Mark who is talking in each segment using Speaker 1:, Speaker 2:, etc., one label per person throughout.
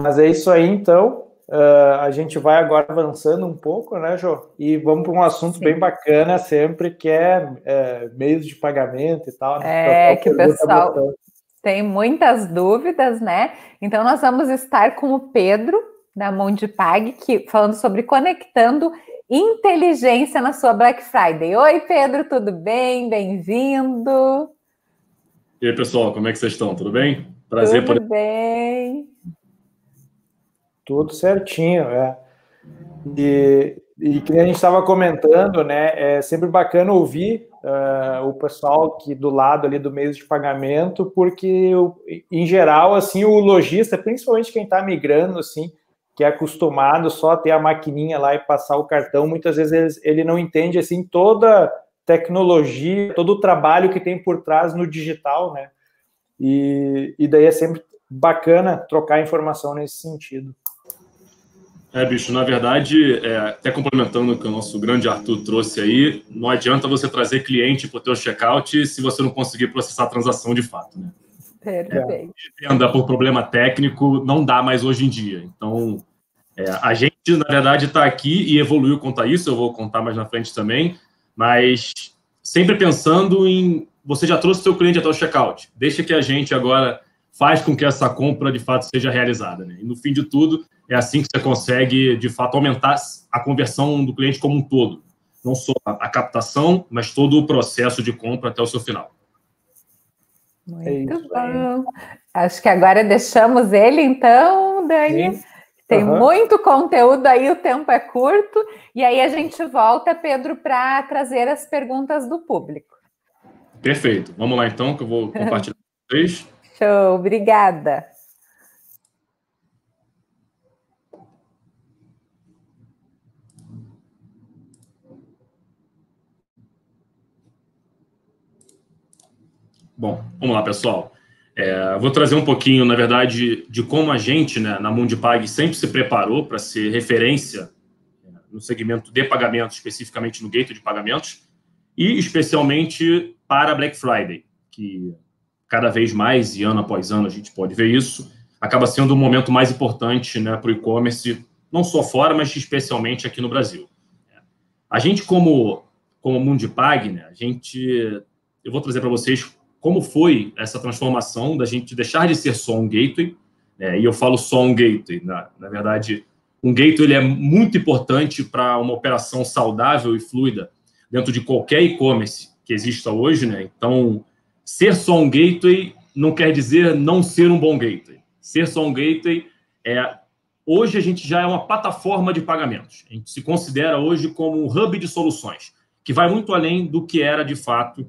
Speaker 1: Mas é isso aí, então. Uh, a gente vai agora avançando um pouco, né, Jô? E vamos para um assunto Sim. bem bacana sempre, que é, é, meios de pagamento e tal.
Speaker 2: Né? É, que o pessoal tem muitas dúvidas, né? Então, nós vamos estar com o Pedro, da Mondipag, que, falando sobre conectando inteligência na sua Black Friday. Oi, Pedro, tudo bem? Bem-vindo.
Speaker 3: E aí, pessoal, como é que vocês estão? Tudo bem? Prazer
Speaker 2: Tudo por... bem.
Speaker 1: Tudo certinho, é. E, e que a gente estava comentando, né? É sempre bacana ouvir uh, o pessoal que do lado ali do meio de pagamento, porque em geral, assim, o lojista, principalmente quem está migrando, assim, que é acostumado só a ter a maquininha lá e passar o cartão, muitas vezes ele, ele não entende assim toda tecnologia, todo o trabalho que tem por trás no digital, né? E, e daí é sempre bacana trocar informação nesse sentido.
Speaker 3: É, bicho, na verdade, é, até complementando o que o nosso grande Arthur trouxe aí, não adianta você trazer cliente para o teu checkout se você não conseguir processar a transação de fato, né?
Speaker 2: Perfeito.
Speaker 3: É, venda por problema técnico não dá mais hoje em dia. Então, é, a gente, na verdade, está aqui e evoluiu quanto a isso, eu vou contar mais na frente também, mas sempre pensando em você já trouxe seu cliente até o checkout, deixa que a gente agora faz com que essa compra de fato seja realizada. Né? E no fim de tudo, é assim que você consegue de fato aumentar a conversão do cliente como um todo. Não só a captação, mas todo o processo de compra até o seu final.
Speaker 2: Muito é bom. Acho que agora deixamos ele, então, Dani. Sim. Tem uhum. muito conteúdo aí, o tempo é curto. E aí a gente volta, Pedro, para trazer as perguntas do público.
Speaker 3: Perfeito. Vamos lá então, que eu vou compartilhar com vocês.
Speaker 2: Show, obrigada.
Speaker 3: Bom, vamos lá, pessoal. É, vou trazer um pouquinho, na verdade, de como a gente, né, na Mundipag, sempre se preparou para ser referência é, no segmento de pagamentos, especificamente no gateway de pagamentos, e especialmente para Black Friday, que cada vez mais, e ano após ano, a gente pode ver isso, acaba sendo um momento mais importante né, para o e-commerce, não só fora, mas especialmente aqui no Brasil. A gente, como, como Mundipag, né, a gente, eu vou trazer para vocês como foi essa transformação da gente deixar de ser só um gateway, né? e eu falo só um gateway, na, na verdade, um gateway ele é muito importante para uma operação saudável e fluida dentro de qualquer e-commerce que exista hoje, né? Então, ser só um gateway não quer dizer não ser um bom gateway. Ser só um gateway é hoje a gente já é uma plataforma de pagamentos. A gente se considera hoje como um hub de soluções, que vai muito além do que era de fato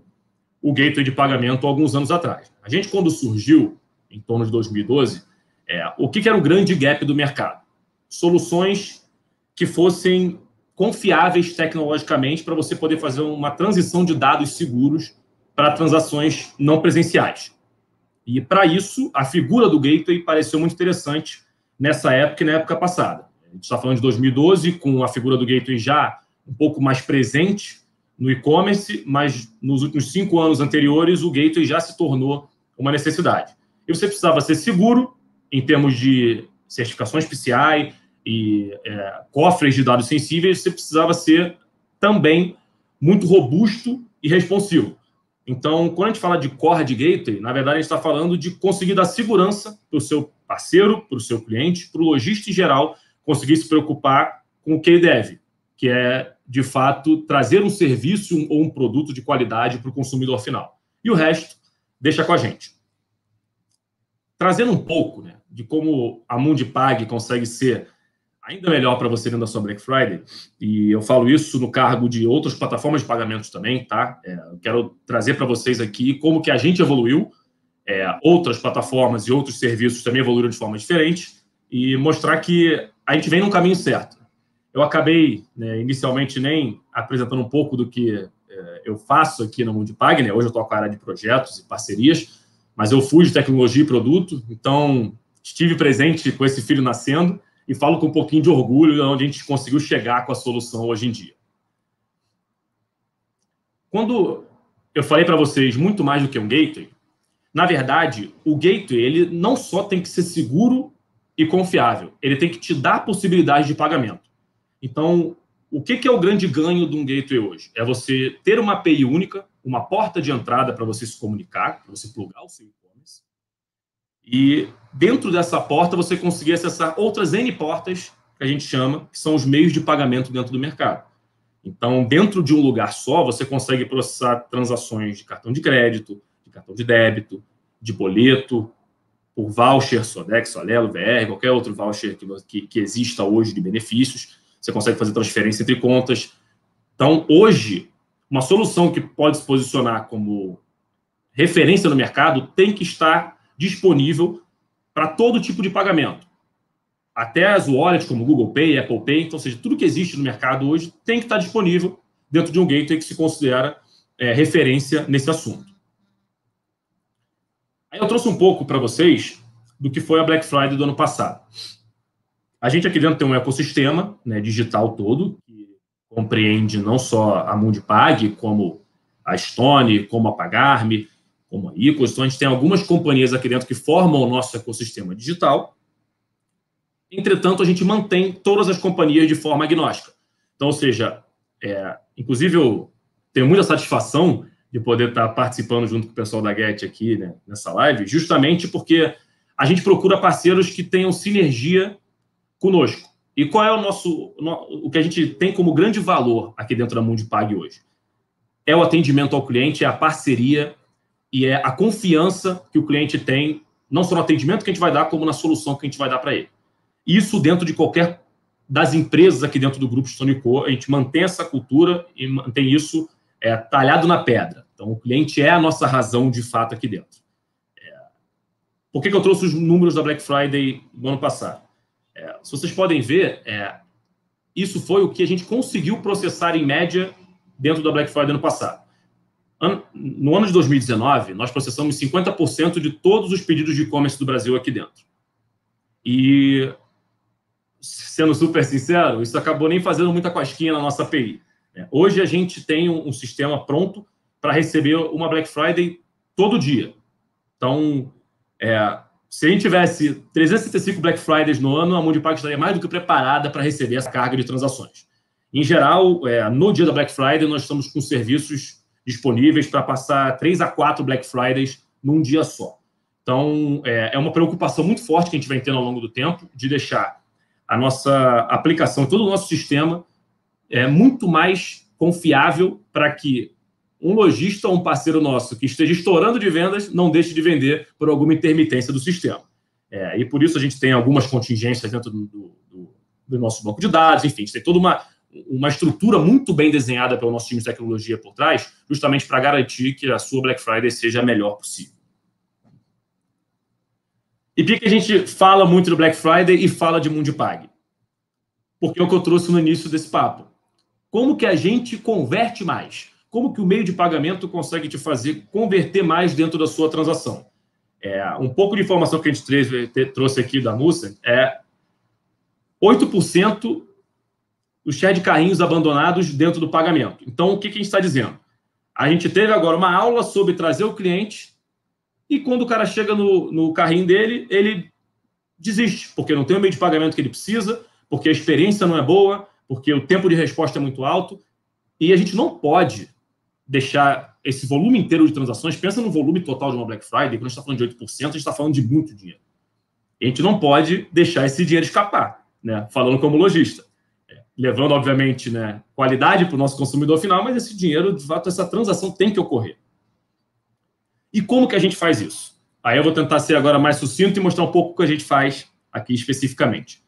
Speaker 3: o gateway de pagamento alguns anos atrás. A gente, quando surgiu, em torno de 2012, é, o que, que era o grande gap do mercado? Soluções que fossem confiáveis tecnologicamente para você poder fazer uma transição de dados seguros para transações não presenciais. E para isso, a figura do gateway pareceu muito interessante nessa época e na época passada. A gente está falando de 2012, com a figura do gateway já um pouco mais presente no e-commerce, mas nos últimos cinco anos anteriores, o gateway já se tornou uma necessidade. E você precisava ser seguro em termos de certificações PCI e é, cofres de dados sensíveis, você precisava ser também muito robusto e responsivo. Então, quando a gente fala de core de gateway, na verdade, a gente está falando de conseguir dar segurança para o seu parceiro, para o seu cliente, para o lojista em geral, conseguir se preocupar com o que ele deve, que é de fato, trazer um serviço ou um produto de qualidade para o consumidor final. E o resto, deixa com a gente. Trazendo um pouco né, de como a Mundipag consegue ser ainda melhor para você dentro da sua Black Friday, e eu falo isso no cargo de outras plataformas de pagamentos também, tá? É, eu quero trazer para vocês aqui como que a gente evoluiu, é, outras plataformas e outros serviços também evoluíram de forma diferente, e mostrar que a gente vem no caminho certo. Eu acabei, né, inicialmente, nem apresentando um pouco do que é, eu faço aqui no Mundipag, né? Hoje eu estou com a área de projetos e parcerias, mas eu fui de tecnologia e produto, então estive presente com esse filho nascendo e falo com um pouquinho de orgulho de onde a gente conseguiu chegar com a solução hoje em dia. Quando eu falei para vocês muito mais do que um gateway, na verdade, o gateway ele não só tem que ser seguro e confiável. Ele tem que te dar possibilidade de pagamento. Então, o que, que é o grande ganho de um gateway hoje? É você ter uma API única, uma porta de entrada para você se comunicar, para você plugar o seu. E dentro dessa porta você conseguir acessar outras N portas que a gente chama, que são os meios de pagamento dentro do mercado. Então, dentro de um lugar só, você consegue processar transações de cartão de crédito, de cartão de débito, de boleto, por voucher, Sodex, Solelo, VR, qualquer outro voucher que, que, que exista hoje de benefícios. Você consegue fazer transferência entre contas. Então, hoje, uma solução que pode se posicionar como referência no mercado tem que estar disponível para todo tipo de pagamento até as wallets como Google Pay, Apple Pay, então, ou seja, tudo que existe no mercado hoje tem que estar disponível dentro de um gateway que se considera é, referência nesse assunto. Aí eu trouxe um pouco para vocês do que foi a Black Friday do ano passado. A gente aqui dentro tem um ecossistema né, digital todo, que compreende não só a Mundipag, como a Stone, como a Pagarme, como a Icos. Então, a gente tem algumas companhias aqui dentro que formam o nosso ecossistema digital. Entretanto, a gente mantém todas as companhias de forma agnóstica. Então, ou seja, é, inclusive eu tenho muita satisfação de poder estar participando junto com o pessoal da Get aqui né, nessa live, justamente porque a gente procura parceiros que tenham sinergia conosco. E qual é o nosso, o que a gente tem como grande valor aqui dentro da Mundipag hoje? É o atendimento ao cliente, é a parceria e é a confiança que o cliente tem, não só no atendimento que a gente vai dar, como na solução que a gente vai dar para ele. Isso dentro de qualquer das empresas aqui dentro do grupo Stonico, a gente mantém essa cultura e mantém isso é, talhado na pedra. Então, o cliente é a nossa razão de fato aqui dentro. É, por que, que eu trouxe os números da Black Friday do ano passado? É, se vocês podem ver, é, isso foi o que a gente conseguiu processar em média dentro da Black Friday ano passado. No ano de 2019, nós processamos 50% de todos os pedidos de e-commerce do Brasil aqui dentro. E sendo super sincero, isso acabou nem fazendo muita cosquinha na nossa API. Né? Hoje a gente tem um, sistema pronto para receber uma Black Friday todo dia. Então, é, se a gente tivesse 365 Black Fridays no ano, a Mundipag estaria mais do que preparada para receber essa carga de transações. Em geral, é, no dia da Black Friday, nós estamos com serviços disponíveis para passar 3 a 4 Black Fridays num dia só. Então, é, é uma preocupação muito forte que a gente vem tendo ao longo do tempo de deixar a nossa aplicação, todo o nosso sistema é muito mais confiável para que um lojista ou um parceiro nosso que esteja estourando de vendas não deixe de vender por alguma intermitência do sistema. É, e por isso a gente tem algumas contingências dentro do, do, do nosso banco de dados, enfim, a gente tem toda uma, uma estrutura muito bem desenhada pelo nosso time de tecnologia por trás, justamente para garantir que a sua Black Friday seja a melhor possível. E por que a gente fala muito do Black Friday e fala de Mundipag? Porque é o que eu trouxe no início desse papo. Como que a gente converte mais? Como que o meio de pagamento consegue te fazer converter mais dentro da sua transação? É, um pouco de informação que a gente trouxe aqui da Musa é 8% do share de carrinhos abandonados dentro do pagamento. Então, o que, que a gente está dizendo? A gente teve agora uma aula sobre trazer o cliente e quando o cara chega no, no carrinho dele, ele desiste, porque não tem o meio de pagamento que ele precisa, porque a experiência não é boa, porque o tempo de resposta é muito alto. E a gente não pode deixar esse volume inteiro de transações. Pensa no volume total de uma Black Friday, quando a gente está falando de 8%, a gente está falando de muito dinheiro. A gente não pode deixar esse dinheiro escapar, né? falando como lojista. Levando, obviamente, né, qualidade para o nosso consumidor final, mas esse dinheiro, de fato, essa transação tem que ocorrer. E como que a gente faz isso? Aí eu vou tentar ser agora mais sucinto e mostrar um pouco o que a gente faz aqui especificamente.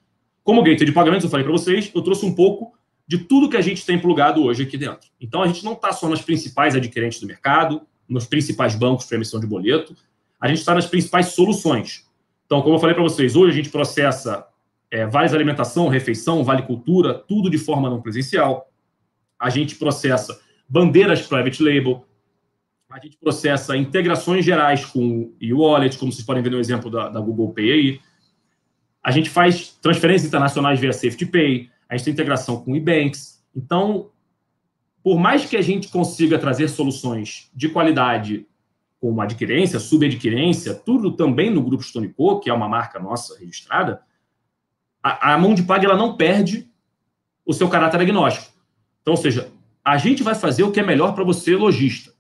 Speaker 3: Como gateway de pagamentos, eu falei para vocês, eu trouxe um pouco de tudo que a gente tem plugado hoje aqui dentro. Então, a gente não está só nas principais adquirentes do mercado, nos principais bancos para emissão de boleto, a gente está nas principais soluções. Então, como eu falei para vocês, hoje a gente processa é, vales alimentação, refeição, vale cultura, tudo de forma não presencial. A gente processa bandeiras private label, a gente processa integrações gerais com e-wallet, como vocês podem ver no exemplo da, da Google Pay aí. A gente faz transferências internacionais via Safety Pay, a gente tem integração com e-banks. Então, por mais que a gente consiga trazer soluções de qualidade como adquirência, subadquirência, tudo também no grupo Stone Co, que é uma marca nossa registrada, a, a mão de pague ela não perde o seu caráter agnóstico. Então, ou seja, a gente vai fazer o que é melhor para você, lojista.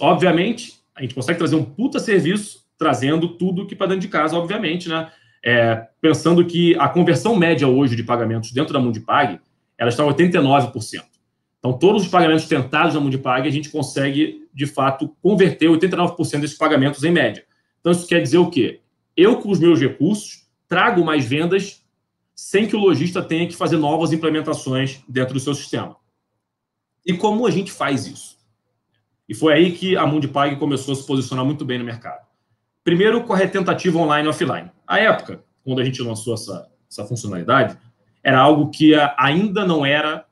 Speaker 3: Obviamente, a gente consegue trazer um puta serviço, trazendo tudo que para dentro de casa, obviamente, né? É, pensando que a conversão média hoje de pagamentos dentro da Mundipag, ela está 89%. Então, todos os pagamentos tentados na Mundipag, a gente consegue, de fato, converter 89% desses pagamentos em média. Então, isso quer dizer o quê? Eu, com os meus recursos, trago mais vendas sem que o lojista tenha que fazer novas implementações dentro do seu sistema. E como a gente faz isso? E foi aí que a Mundipag começou a se posicionar muito bem no mercado. Primeiro, com a retentativa online e offline. A época, quando a gente lançou essa, essa funcionalidade, era algo que ainda não era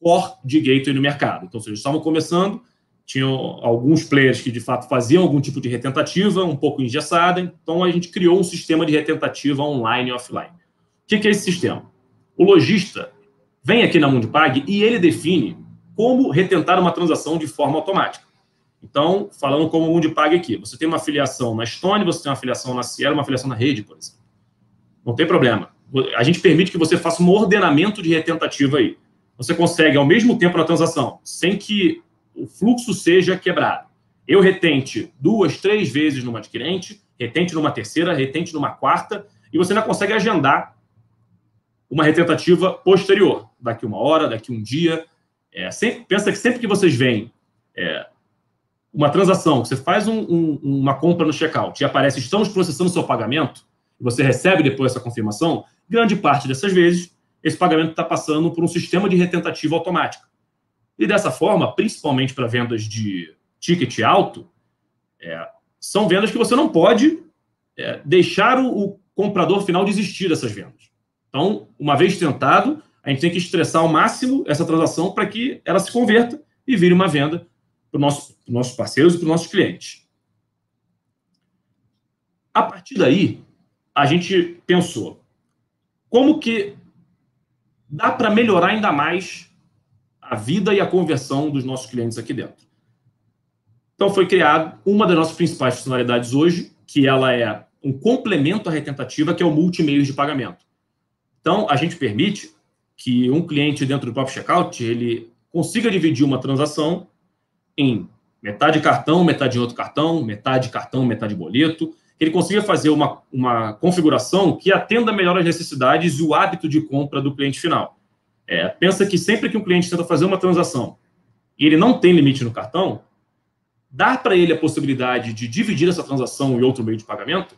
Speaker 3: core de gateway no mercado. Então, seja, estavam começando, tinham alguns players que de fato faziam algum tipo de retentativa, um pouco engessada, então a gente criou um sistema de retentativa online e offline. O que é esse sistema? O lojista vem aqui na Mundipag e ele define como retentar uma transação de forma automática. Então, falando como o Mundipag aqui, você tem uma afiliação na Stone, você tem uma afiliação na Sierra, uma afiliação na rede, por exemplo. Não tem problema. A gente permite que você faça um ordenamento de retentativa aí. Você consegue, ao mesmo tempo na transação, sem que o fluxo seja quebrado. Eu retente duas, três vezes numa adquirente, retente numa terceira, retente numa quarta, e você ainda consegue agendar uma retentativa posterior, daqui uma hora, daqui um dia. É, sempre, pensa que sempre que vocês veem é, uma transação, você faz um, um, uma compra no checkout e aparece estamos processando seu pagamento, e você recebe depois essa confirmação, grande parte dessas vezes, esse pagamento está passando por um sistema de retentativa automática. E dessa forma, principalmente para vendas de ticket alto, é, são vendas que você não pode é, deixar o, o, comprador final desistir dessas vendas. Então, uma vez tentado, a gente tem que estressar ao máximo essa transação para que ela se converta e vire uma venda para nosso, os nossos parceiros e para os nossos clientes. A partir daí, a gente pensou como que dá para melhorar ainda mais a vida e a conversão dos nossos clientes aqui dentro. Então foi criado uma das nossas principais funcionalidades hoje, que ela é um complemento à retentativa, que é o multi-meios de pagamento. Então a gente permite que um cliente dentro do próprio checkout ele consiga dividir uma transação em metade cartão, metade outro cartão, metade cartão, metade boleto, que ele consiga fazer uma, uma configuração que atenda melhor as necessidades e o hábito de compra do cliente final. É, pensa que sempre que um cliente tenta fazer uma transação e ele não tem limite no cartão, dar para ele a possibilidade de dividir essa transação em outro meio de pagamento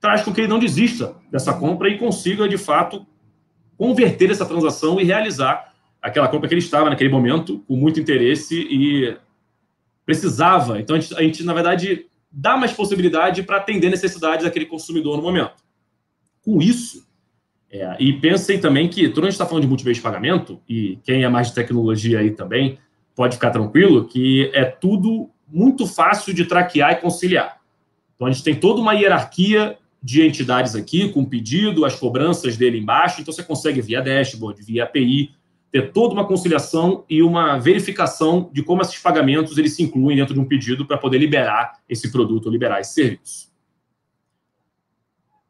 Speaker 3: traz com que ele não desista dessa compra e consiga, de fato, converter essa transação e realizar aquela compra que ele estava naquele momento com muito interesse e precisava. Então, a gente, a gente na verdade, dá mais possibilidade para atender necessidades daquele consumidor no momento. Com isso, é, e pensem também que, quando a gente está falando de multimeio de pagamento, e quem é mais de tecnologia aí também, pode ficar tranquilo, que é tudo muito fácil de traquear e conciliar. Então, a gente tem toda uma hierarquia de entidades aqui, com pedido, as cobranças dele embaixo, então você consegue via dashboard, via API, ter toda uma conciliação e uma verificação de como esses pagamentos eles se incluem dentro de um pedido para poder liberar esse produto liberar esse serviço.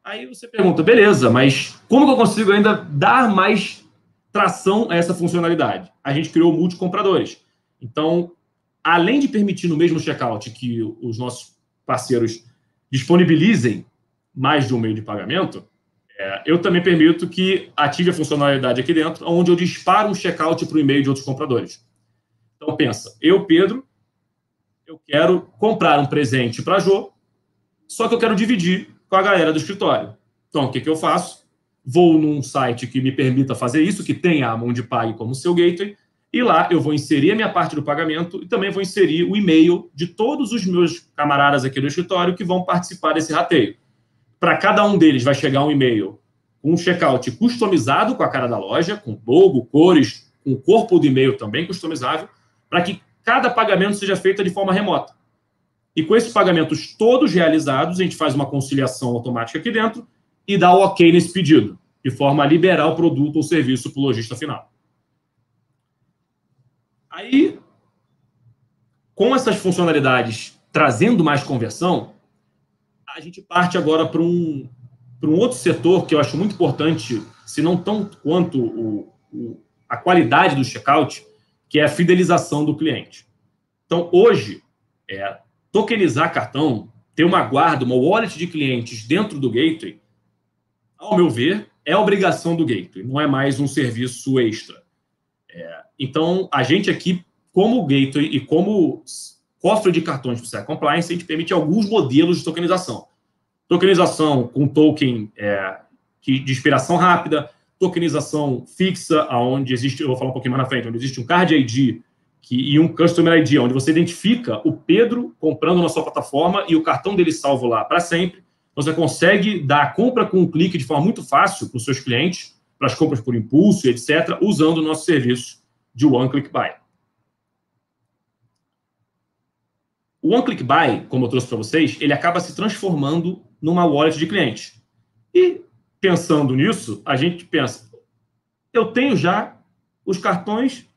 Speaker 3: Aí você pergunta, beleza, mas como que eu consigo ainda dar mais tração a essa funcionalidade? A gente criou multicompradores. Então, além de permitir no mesmo checkout que os nossos parceiros disponibilizem mais de um meio de pagamento, é, eu também permito que ative a funcionalidade aqui dentro, onde eu disparo um checkout para o e-mail de outros compradores. Então, pensa, eu, Pedro, eu quero comprar um presente para a Jo, só que eu quero dividir com a galera do escritório. Então, o que, que eu faço? Vou num site que me permita fazer isso, que tenha a mão de pague como seu gateway, e lá eu vou inserir a minha parte do pagamento e também vou inserir o e-mail de todos os meus camaradas aqui do escritório que vão participar desse rateio. Para cada um deles vai chegar um e-mail com um checkout customizado com a cara da loja, com logo, cores, com o corpo do e-mail também customizável, para que cada pagamento seja feito de forma remota. E com esses pagamentos todos realizados, a gente faz uma conciliação automática aqui dentro e dá o ok nesse pedido, de forma a liberar o produto ou serviço para o lojista final. Aí, com essas funcionalidades trazendo mais conversão, a gente parte agora para um, para um outro setor que eu acho muito importante, se não tão quanto o, o, a qualidade do checkout, que é a fidelização do cliente. Então, hoje, é, tokenizar cartão, ter uma guarda, uma wallet de clientes dentro do gateway, ao meu ver, é obrigação do gateway, não é mais um serviço extra. É, então, a gente aqui, como gateway e como cofre de cartões para compliance, a gente permite alguns modelos de tokenização. Tokenização com token é, de inspiração rápida, tokenização fixa, onde existe, eu vou falar um pouquinho mais na frente, onde existe um card ID que, e um Customer ID, onde você identifica o Pedro comprando na sua plataforma e o cartão dele salvo lá para sempre. Você consegue dar a compra com um clique de forma muito fácil para os seus clientes, para as compras por impulso, etc., usando o nosso serviço de One Click Buy. O One Click Buy, como eu trouxe para vocês, ele acaba se transformando numa wallet de cliente. E pensando nisso, a gente pensa, eu tenho já os cartões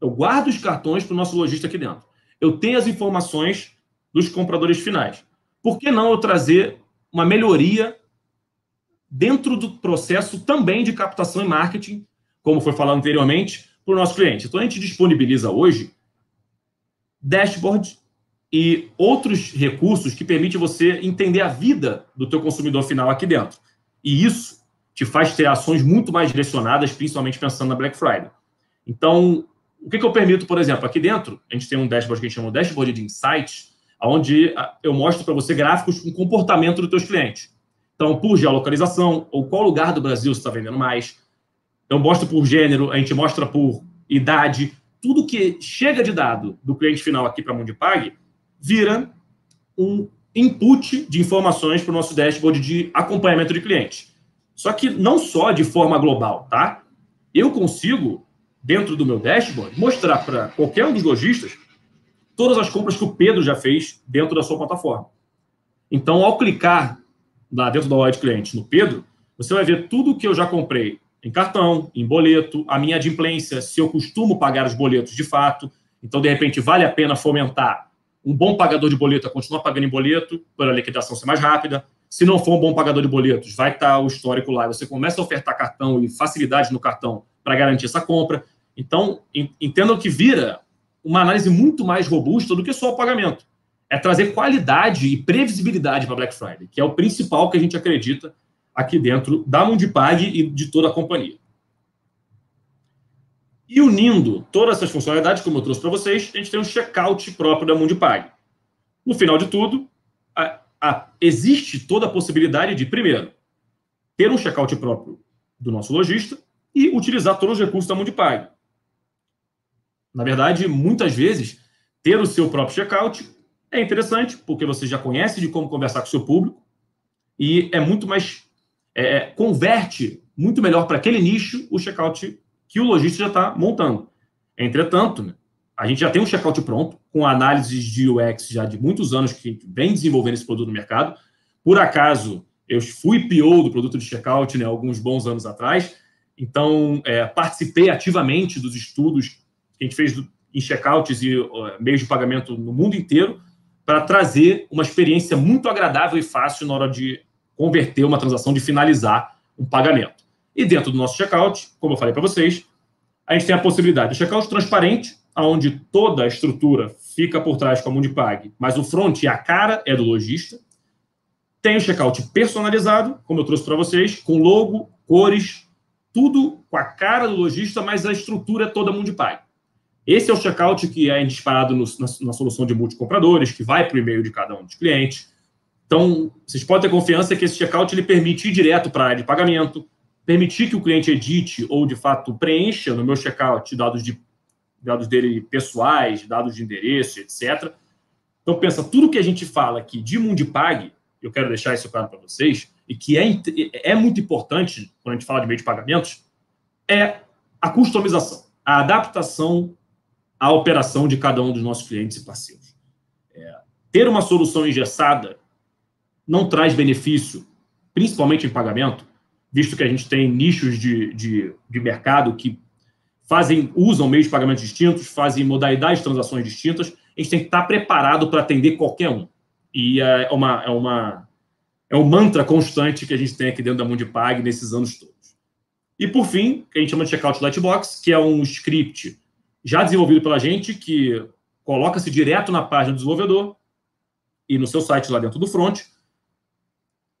Speaker 3: eu guardo os cartões para o nosso lojista aqui dentro. Eu tenho as informações dos compradores finais. Por que não eu trazer uma melhoria dentro do processo também de captação e marketing, como foi falado anteriormente, para o nosso cliente? Então, a gente disponibiliza hoje dashboard e outros recursos que permitem você entender a vida do teu consumidor final aqui dentro. E isso te faz ter ações muito mais direcionadas, principalmente pensando na Black Friday. Então, o que, que eu permito, por exemplo, aqui dentro, a gente tem um dashboard que a gente chama de dashboard de insights, onde ah, eu mostro para você gráficos com comportamento dos teus clientes. Então, por geolocalização, ou qual lugar do Brasil você está vendendo mais. Eu mostro por gênero, a gente mostra por idade. Tudo que chega de dado do cliente final aqui para a Mundipag vira um input de informações para o nosso dashboard de acompanhamento de cliente. Só que não só de forma global, tá? Eu consigo dentro do meu dashboard, mostrar para qualquer um dos lojistas todas as compras que o Pedro já fez dentro da sua plataforma. Então, ao clicar lá dentro da wallet cliente no Pedro, você vai ver tudo que eu já comprei em cartão, em boleto, a minha adimplência, se eu costumo pagar os boletos de fato. Então, de repente, vale a pena fomentar um bom pagador de boleto a continuar pagando em boleto, para a liquidação ser mais rápida. Se não for um bom pagador de boletos, vai estar o histórico lá. Você começa a ofertar cartão e facilidade no cartão para garantir essa compra. Então, entendam que vira uma análise muito mais robusta do que só o pagamento. É trazer qualidade e previsibilidade para Black Friday, que é o principal que a gente acredita aqui dentro da Mundipag e de toda a companhia. E unindo todas essas funcionalidades, como eu trouxe para vocês, a gente tem um checkout próprio da Mundipag. No final de tudo, a, a, existe toda a possibilidade de, primeiro, ter um checkout próprio do nosso lojista, e utilizar todos os recursos da Mundipag. Na verdade, muitas vezes, ter o seu próprio checkout é interessante, porque você já conhece de como conversar com o seu público e é muito mais. É, é converte muito melhor para aquele nicho o checkout que o lojista já está montando. Entretanto, né, a gente já tem um checkout pronto, com análises de UX já de muitos anos que vem desenvolvendo esse produto no mercado. Por acaso, eu fui PO do produto de checkout né, alguns bons anos atrás, então, é, participei ativamente dos estudos que a gente fez em checkouts e meios de pagamento no mundo inteiro para trazer uma experiência muito agradável e fácil na hora de converter uma transação, de finalizar um pagamento. E dentro do nosso checkout, como eu falei para vocês, a gente tem a possibilidade de checkout transparente, onde toda a estrutura fica por trás com a Mundipag, mas o front e a cara é do lojista. Tem o checkout personalizado, como eu trouxe para vocês, com logo, cores, tudo com a cara do lojista, mas a estrutura é toda Mundipay. Esse é o checkout que é disparado no, na, na, solução de multicompradores, que vai para o e-mail de cada um dos clientes. Então, vocês podem ter confiança que esse checkout ele permite ir direto para a área de pagamento, permitir que o cliente edite ou, de fato, preencha no meu checkout dados, de, dados dele pessoais, dados de endereço, etc. Então, pensa, tudo que a gente fala aqui de Mundipag, eu quero deixar isso claro para vocês, e que é, é muito importante quando a gente fala de meio de pagamentos, é a customização, a adaptação à operação de cada um dos nossos clientes e parceiros. É, ter uma solução engessada não traz benefício, principalmente em pagamento, visto que a gente tem nichos de, de, de mercado que fazem, usam meios de pagamento distintos, fazem modalidades de transações distintas, a gente tem que estar preparado para atender qualquer um. E é uma, é uma é um mantra constante que a gente tem aqui dentro da Mundipag nesses anos todos. E por fim, que a gente chama de Checkout Lightbox, que é um script já desenvolvido pela gente, que coloca-se direto na página do desenvolvedor e no seu site lá dentro do front,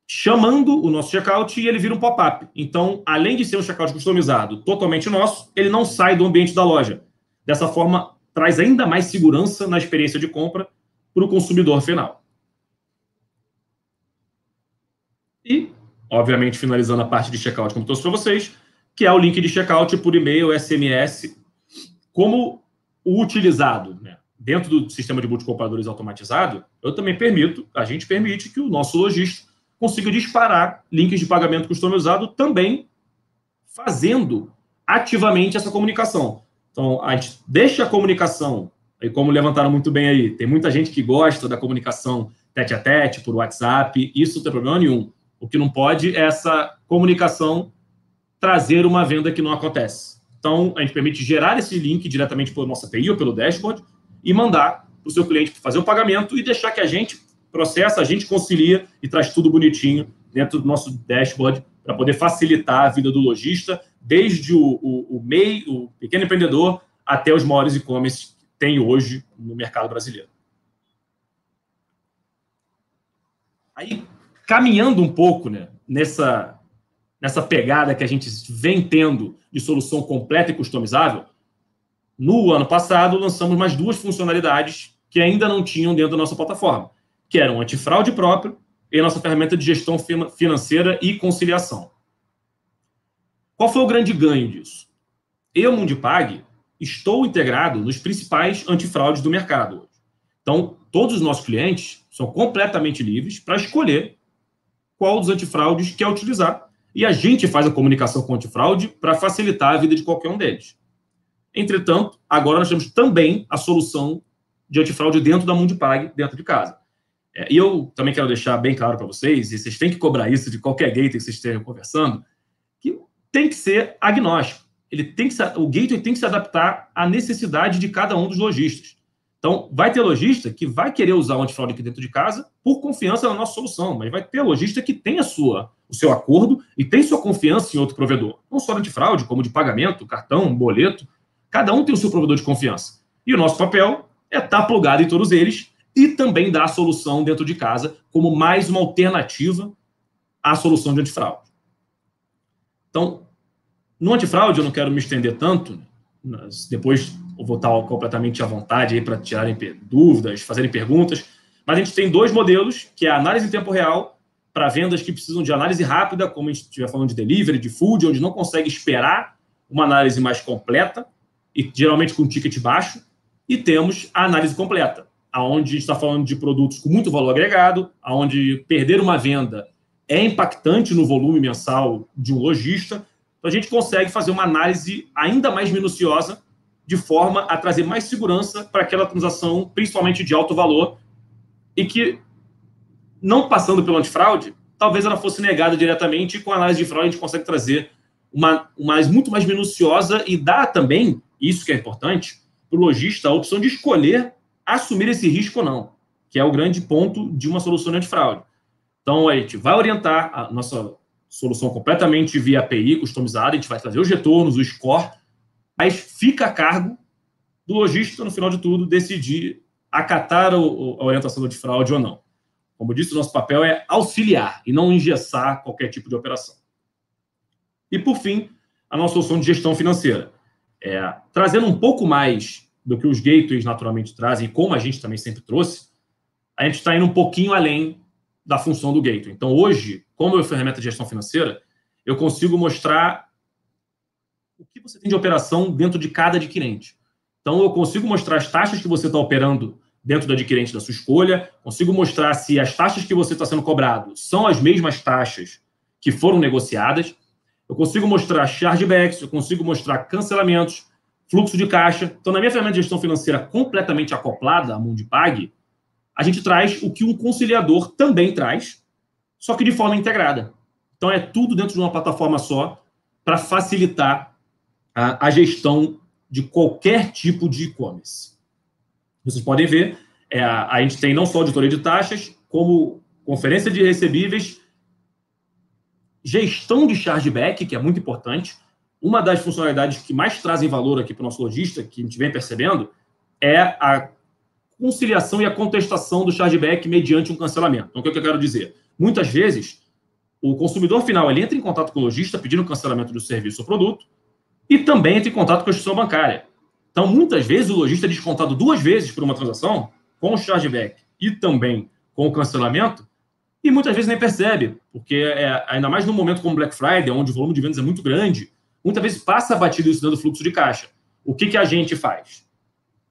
Speaker 3: chamando o nosso checkout e ele vira um pop-up. Então, além de ser um checkout customizado totalmente nosso, ele não sai do ambiente da loja. Dessa forma, traz ainda mais segurança na experiência de compra para o consumidor final. E, obviamente, finalizando a parte de checkout, como trouxe para vocês, que é o link de checkout por e-mail, SMS, como o utilizado né? dentro do sistema de multicompradores automatizado, eu também permito, a gente permite que o nosso lojista consiga disparar links de pagamento customizado também fazendo ativamente essa comunicação. Então, a gente deixa a comunicação, e como levantaram muito bem aí, tem muita gente que gosta da comunicação tete a tete, por WhatsApp, isso não tem problema nenhum. O que não pode é essa comunicação trazer uma venda que não acontece. Então, a gente permite gerar esse link diretamente pela nossa API ou pelo dashboard e mandar para o seu cliente fazer o pagamento e deixar que a gente processa, a gente concilia e traz tudo bonitinho dentro do nosso dashboard para poder facilitar a vida do lojista, desde o, o, o MEI, o pequeno empreendedor, até os maiores e-commerce que tem hoje no mercado brasileiro. Aí, caminhando um pouco né, nessa, nessa pegada que a gente vem tendo de solução completa e customizável, no ano passado lançamos mais duas funcionalidades que ainda não tinham dentro da nossa plataforma, que eram antifraude próprio e a nossa ferramenta de gestão financeira e conciliação. Qual foi o grande ganho disso? Eu, Mundipag, estou integrado nos principais antifraudes do mercado hoje. Então, todos os nossos clientes são completamente livres para escolher qual dos antifraudes quer utilizar. E a gente faz a comunicação com o antifraude para facilitar a vida de qualquer um deles. Entretanto, agora nós temos também a solução de antifraude dentro da Mundipag, dentro de casa. É, e eu também quero deixar bem claro para vocês, e vocês têm que cobrar isso de qualquer gateway que vocês estejam conversando, que tem que ser agnóstico. Ele tem que o gateway tem que se adaptar à necessidade de cada um dos lojistas. Então, vai ter lojista que vai querer usar o antifraude aqui dentro de casa por confiança na nossa solução, mas vai ter lojista que tem a sua, o seu acordo e tem sua confiança em outro provedor. Não só antifraude, como de pagamento, cartão, boleto. Cada um tem o seu provedor de confiança. E o nosso papel é estar plugado em todos eles e também dar a solução dentro de casa como mais uma alternativa à solução de antifraude. Então, no antifraude, eu não quero me estender tanto, depois vou estar completamente à vontade aí para tirarem dúvidas, fazerem perguntas. Mas a gente tem dois modelos, que é a análise em tempo real para vendas que precisam de análise rápida, como a gente estiver falando de delivery, de food, onde não consegue esperar uma análise mais completa, e geralmente com ticket baixo. E temos a análise completa, aonde está falando de produtos com muito valor agregado, aonde perder uma venda é impactante no volume mensal de um lojista. Então a gente consegue fazer uma análise ainda mais minuciosa, de forma a trazer mais segurança para aquela transação, principalmente de alto valor, e que, não passando pelo antifraude, talvez ela fosse negada diretamente, e com a análise de fraude a gente consegue trazer uma, uma muito mais minuciosa e dá também, isso que é importante, para o lojista a opção de escolher assumir esse risco ou não, que é o grande ponto de uma solução de antifraude. Então, a gente vai orientar a nossa solução completamente via API, customizada, a gente vai trazer os retornos, o score, mas fica a cargo do lojista, no final de tudo, decidir acatar a orientação do antifraude ou não. Como eu disse, o nosso papel é auxiliar e não engessar qualquer tipo de operação. E, por fim, a nossa solução de gestão financeira. É, trazendo um pouco mais do que os gateways naturalmente trazem, e como a gente também sempre trouxe, a gente está indo um pouquinho além da função do gateway. Então, hoje, como é ferramenta de gestão financeira, eu consigo mostrar o que você tem de operação dentro de cada adquirente. Então, eu consigo mostrar as taxas que você está operando dentro do adquirente da sua escolha, consigo mostrar se as taxas que você está sendo cobrado são as mesmas taxas que foram negociadas, eu consigo mostrar chargebacks, eu consigo mostrar cancelamentos, fluxo de caixa. Então, na minha ferramenta de gestão financeira completamente acoplada à Mundipag, a gente traz o que um conciliador também traz, só que de forma integrada. Então, é tudo dentro de uma plataforma só para facilitar a, a, gestão de qualquer tipo de e-commerce. Vocês podem ver, é, a, a gente tem não só auditoria de taxas, como conferência de recebíveis gestão de chargeback, que é muito importante. Uma das funcionalidades que mais trazem valor aqui para o nosso lojista, que a gente vem percebendo, é a conciliação e a contestação do chargeback mediante um cancelamento. Então, o que eu quero dizer? Muitas vezes, o consumidor final ele entra em contato com o lojista pedindo cancelamento do serviço ou produto e também entra em contato com a instituição bancária. Então, muitas vezes, o lojista é descontado duas vezes por uma transação, com o chargeback e também com o cancelamento, e muitas vezes nem percebe, porque é, ainda mais num momento como Black Friday, onde o volume de vendas é muito grande, muitas vezes passa batido isso dentro do fluxo de caixa. O que, que a gente faz?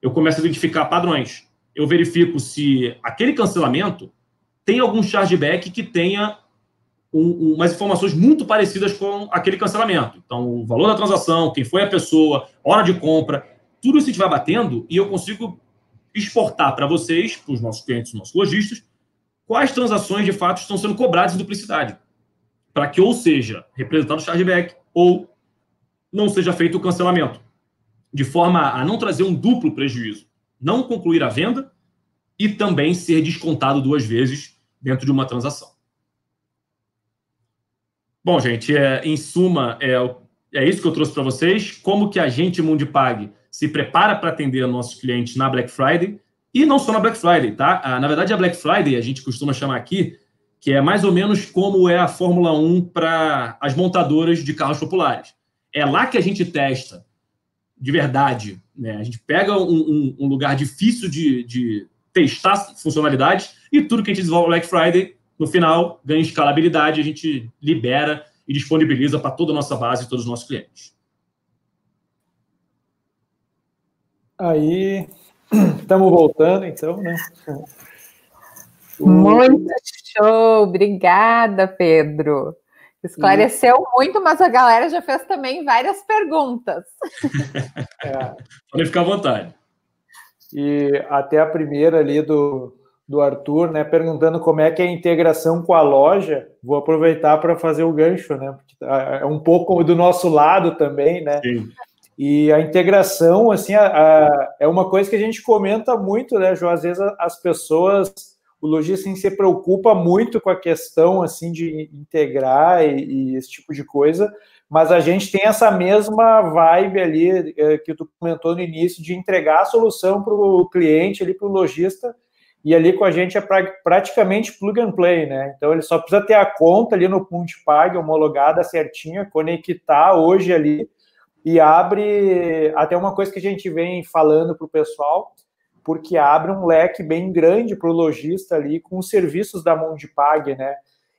Speaker 3: Eu começo a identificar padrões. Eu verifico se aquele cancelamento tem algum chargeback que tenha um, um, umas informações muito parecidas com aquele cancelamento. Então, o valor da transação, quem foi a pessoa, hora de compra, tudo isso a gente vai batendo e eu consigo exportar para vocês, para os nossos clientes, nossos lojistas, quais transações de fato estão sendo cobradas em duplicidade. Para que ou seja representado o chargeback ou não seja feito o cancelamento. De forma a não trazer um duplo prejuízo. Não concluir a venda e também ser descontado duas vezes dentro de uma transação. Bom, gente, é, em suma, é, é isso que eu trouxe para vocês. Como que a gente, Mundipag, se prepara para atender nossos clientes na Black Friday e não só na Black Friday, tá? Ah, na verdade, a Black Friday, a gente costuma chamar aqui, que é mais ou menos como é a Fórmula 1 para as montadoras de carros populares. É lá que a gente testa de verdade. Né? A gente pega um, um, um lugar difícil de, de, testar funcionalidades e tudo que a gente desenvolve no Black Friday, no final, ganha escalabilidade, a gente libera e disponibiliza para toda a nossa base e todos os nossos clientes.
Speaker 1: Aí, Estamos voltando, então, né?
Speaker 2: Muito show! Obrigada, Pedro. Esclareceu e... muito, mas a galera já fez também várias perguntas.
Speaker 3: É. Pode ficar à vontade.
Speaker 1: E até a primeira ali do, do Arthur, né, perguntando como é que é a integração com a loja. Vou aproveitar para fazer o gancho, né? Porque tá, é um pouco do nosso lado também, né? Sim. E a integração, assim, a, a, é uma coisa que a gente comenta muito, né, João? Às vezes as pessoas, o lojista assim, se preocupa muito com a questão, assim, de integrar e, e, esse tipo de coisa, mas a gente tem essa mesma vibe ali é, que tu comentou no início, de entregar a solução para o cliente, ali para o lojista, e ali com a gente é pra, praticamente plug and play, né? Então ele só precisa ter a conta ali no Pag homologada certinha, conectar hoje ali e abre até uma coisa que a gente vem falando para o pessoal, porque abre um leque bem grande para o lojista ali com os serviços da Mondipag, né?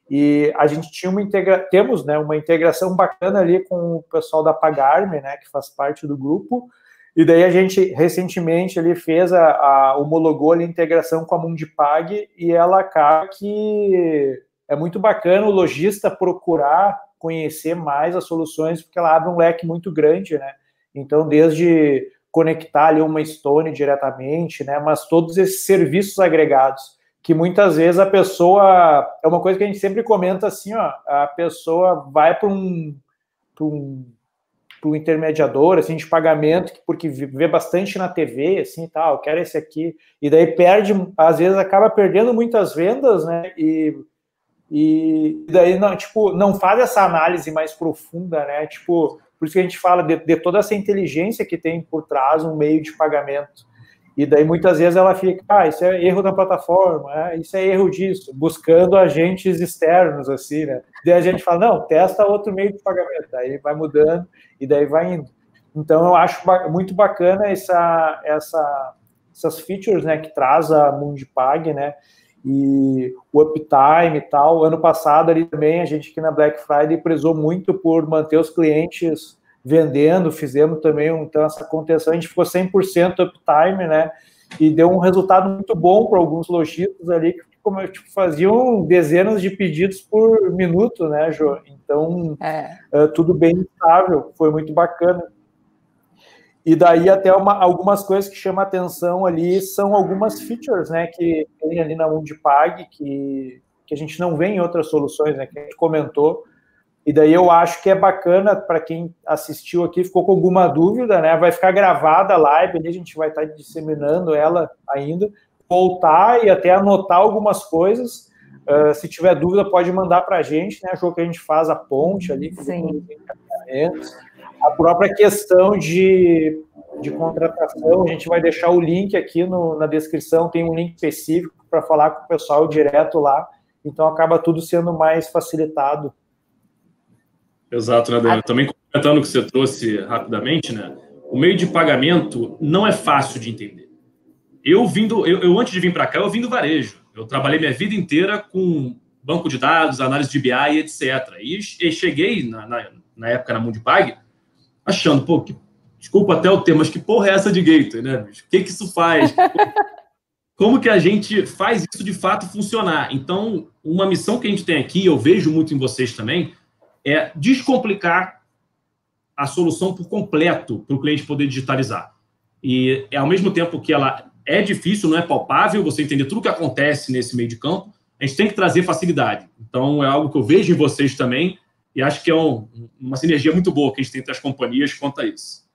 Speaker 1: E a gente tinha uma integra... temos né, uma integração bacana ali com o pessoal da Pagarme, né, que faz parte do grupo. E daí a gente recentemente ali fez a, a homologou a integração com a Mundipag e ela acaba que é muito bacana o lojista procurar conhecer mais as soluções, porque ela abre um leque muito grande, né? Então, desde conectar ali uma Stone diretamente, né? Mas todos esses serviços agregados, que muitas vezes a pessoa. É uma coisa que a gente sempre comenta assim, ó, a pessoa vai para um, um, um intermediador assim, de pagamento, porque vê bastante na TV, assim, tal, quero esse aqui, e daí perde, às vezes acaba perdendo muitas vendas, né? E e daí, não, tipo, não faz essa análise mais profunda, né? Tipo, por isso que a gente fala de, de, toda essa inteligência que tem por trás um meio de pagamento. E daí, muitas vezes, ela fica, ah, isso é erro da plataforma, é, isso é erro disso, buscando agentes externos, assim, né? Daí a gente fala, não, testa outro meio de pagamento. Daí vai mudando e daí vai indo. Então, eu acho muito bacana essa, essa, essas features, né, que traz a Mundipag, né? e o uptime e tal. Ano passado ali também a gente aqui na Black Friday prezou muito por manter os clientes vendendo, fizemos também então essa contenção, a gente ficou 100% uptime, né? E deu um resultado muito bom para alguns lojistas ali que como, tipo, faziam dezenas de pedidos por minuto, né, Jô? Então, é. uh, tudo bem estável, foi muito bacana. E daí até uma, algumas coisas que chamam atenção ali são algumas features, né, que tem ali na Undipag que, que a gente não vê em outras soluções, né, que a gente comentou. E daí eu acho que é bacana para quem assistiu aqui, ficou com alguma dúvida, né, vai ficar gravada a live, ali a gente vai estar disseminando ela ainda, voltar e até anotar algumas coisas. Uh, se tiver dúvida, pode mandar para a gente, né? Achou que a gente faz a ponte ali,
Speaker 2: Sim.
Speaker 1: a própria questão de, de contratação, a gente vai deixar o link aqui no, na descrição, tem um link específico para falar com o pessoal direto lá, então acaba tudo sendo mais facilitado.
Speaker 3: Exato, né, Daniel? Também complementando o que você trouxe rapidamente, né? O meio de pagamento não é fácil de entender. Eu vindo, eu, eu antes de vir para cá, eu vim do varejo. Eu trabalhei minha vida inteira com banco de dados, análise de BI, etc. E, e cheguei na, na, na, época na Mundipag achando, pô, que, desculpa até o termo, mas que porra é essa de gateway, né? O que, que isso faz? Como que a gente faz isso de fato funcionar? Então, uma missão que a gente tem aqui, eu vejo muito em vocês também, é descomplicar a solução por completo para o cliente poder digitalizar. E é ao mesmo tempo que ela é difícil, não é palpável você entender tudo o que acontece nesse meio de campo, a gente tem que trazer facilidade. Então, é algo que eu vejo em vocês também, e acho que é um, uma sinergia muito boa que a gente tem entre as companhias quanto a isso.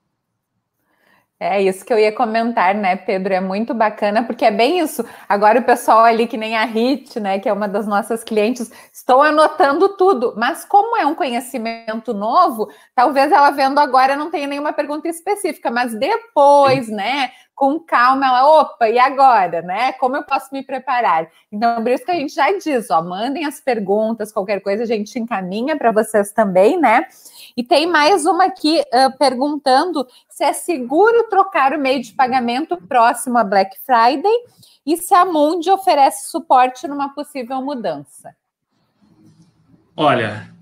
Speaker 2: É isso que eu ia comentar, né, Pedro? É muito bacana, porque é bem isso. Agora o pessoal ali, que nem a Rit, né, que é uma das nossas clientes, estão anotando tudo. Mas como é um conhecimento novo, talvez ela vendo agora não tenha nenhuma pergunta específica, mas depois, Sim. né, com calma, ela, opa, e agora, né? Como eu posso me preparar? Então, por isso que a gente já diz, ó, mandem as perguntas, qualquer coisa a gente encaminha para vocês também, né? E tem mais uma aqui uh, perguntando se é seguro trocar o meio de pagamento próximo a Black Friday e se a Mundi oferece suporte numa possível mudança.
Speaker 3: Olha,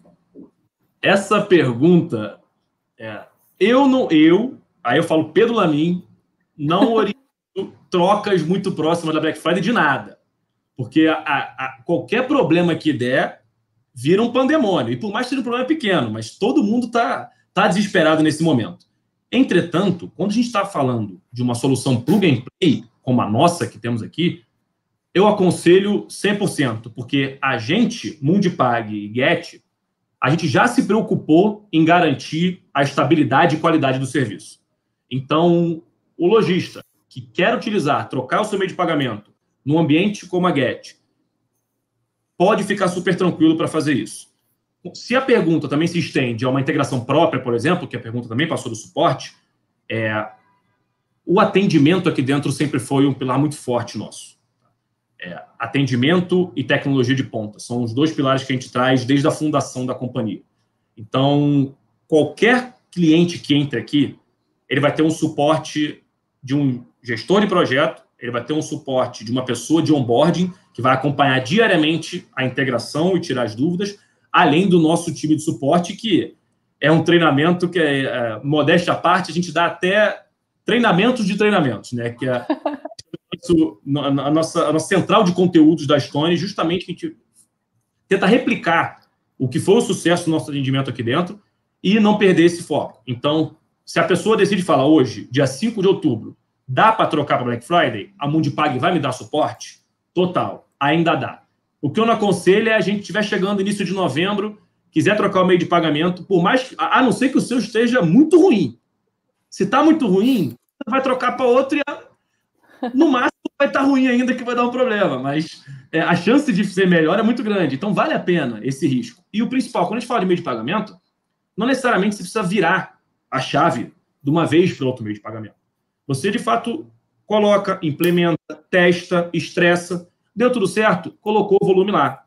Speaker 3: essa pergunta é, eu não eu, aí eu falo Pedro Lamin, não oriento trocas muito próximas da Black Friday de nada. Porque a, a, qualquer problema que der, vira um pandemônio. E por mais que seja um problema pequeno, mas todo mundo está tá desesperado nesse momento. Entretanto, quando a gente está falando de uma solução plug and play, como a nossa que temos aqui, eu aconselho 100%, porque a gente, Mundipag e Get, a gente já se preocupou em garantir a estabilidade e qualidade do serviço. Então, o lojista que quer utilizar, trocar o seu meio de pagamento num ambiente como a Get, pode ficar super tranquilo para fazer isso. Se a pergunta também se estende a uma integração própria, por exemplo, que a pergunta também passou do suporte, é, o atendimento aqui dentro sempre foi um pilar muito forte nosso. É, atendimento e tecnologia de ponta são os dois pilares que a gente traz desde a fundação da companhia. Então, qualquer cliente que entre aqui, ele vai ter um suporte de um gestor de projeto, ele vai ter um suporte de uma pessoa de onboarding que vai acompanhar diariamente a integração e tirar as dúvidas, além do nosso time de suporte, que é um treinamento que, é, é, modéstia à parte, a gente dá até treinamentos de treinamentos, né? Que é a nossa, a nossa central de conteúdos da Stone, justamente que a gente tenta replicar o que foi o sucesso do nosso atendimento aqui dentro e não perder esse foco. Então, se a pessoa decide falar hoje, dia 5 de outubro, dá para trocar para Black Friday? A Mundipag vai me dar suporte? Total, ainda dá. O que eu não aconselho é a gente estiver chegando início de novembro, quiser trocar o meio de pagamento, por mais que, a não ser que o seu esteja muito ruim. Se está muito ruim, vai trocar para outro e no máximo vai estar tá ruim ainda que vai dar um problema, mas é, a chance de ser melhor é muito grande. Então vale a pena esse risco. E o principal, quando a gente fala de meio de pagamento, não necessariamente você precisa virar a chave de uma vez para outro meio de pagamento. Você, de fato, coloca, implementa, testa, estressa, deu tudo certo, colocou o volume lá.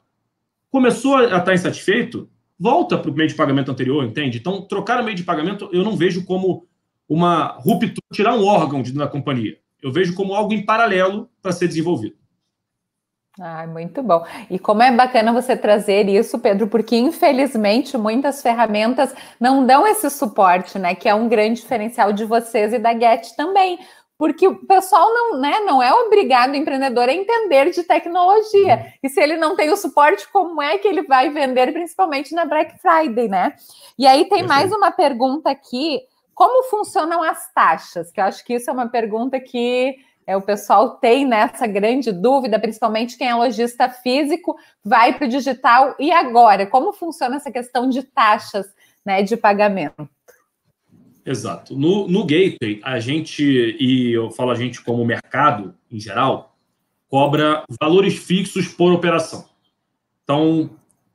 Speaker 3: Começou a estar insatisfeito, volta para o meio de pagamento anterior, entende? Então, trocar o meio de pagamento eu não vejo como uma ruptura, tirar um órgão de, da companhia. Eu vejo como algo em paralelo para ser desenvolvido.
Speaker 2: Ah, muito bom. E como é bacana você trazer isso, Pedro, porque infelizmente muitas ferramentas não dão esse suporte, né? Que é um grande diferencial de vocês e da Get também. Porque o pessoal não, né, não é obrigado, o empreendedor, a entender de tecnologia. E se ele não tem o suporte, como é que ele vai vender, principalmente na Black Friday, né? E aí tem mais uma pergunta aqui: como funcionam as taxas? Que eu acho que isso é uma pergunta que é, o pessoal tem nessa grande dúvida, principalmente quem é lojista físico, vai para o digital. E agora, como funciona essa questão de taxas né, de pagamento?
Speaker 3: Exato. No, no Gateway, a gente, e eu falo a gente como mercado em geral, cobra valores fixos por operação. Então,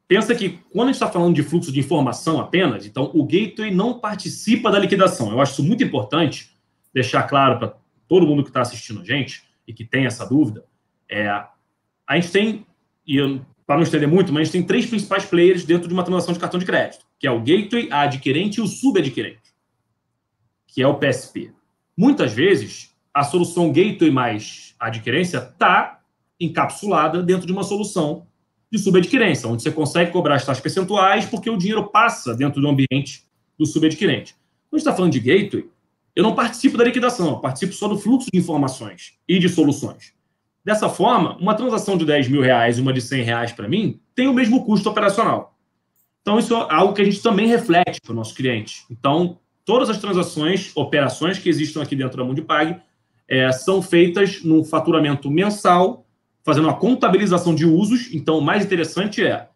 Speaker 3: pensa que quando a gente está falando de fluxo de informação apenas, então o gateway não participa da liquidação. Eu acho isso muito importante deixar claro para todo mundo que está assistindo a gente e que tem essa dúvida. É, a gente tem, e para não estender muito, mas a gente tem três principais players dentro de uma transação de cartão de crédito, que é o gateway, a adquirente e o subadquirente, que é o PSP. Muitas vezes, a solução gateway mais adquirência está encapsulada dentro de uma solução de subadquirência, onde você consegue cobrar as taxas percentuais porque o dinheiro passa dentro do ambiente do subadquirente. Quando a gente está falando de gateway, eu não participo da liquidação, participo só do fluxo de informações e de soluções. Dessa forma, uma transação de 10 mil reais e uma de 100 reais para mim tem o mesmo custo operacional. Então, isso é algo que a gente também reflete para o nosso cliente. Então, todas as transações, operações que existam aqui dentro da Mundipag é, são feitas num faturamento mensal, fazendo uma contabilização de usos. Então, o mais interessante é,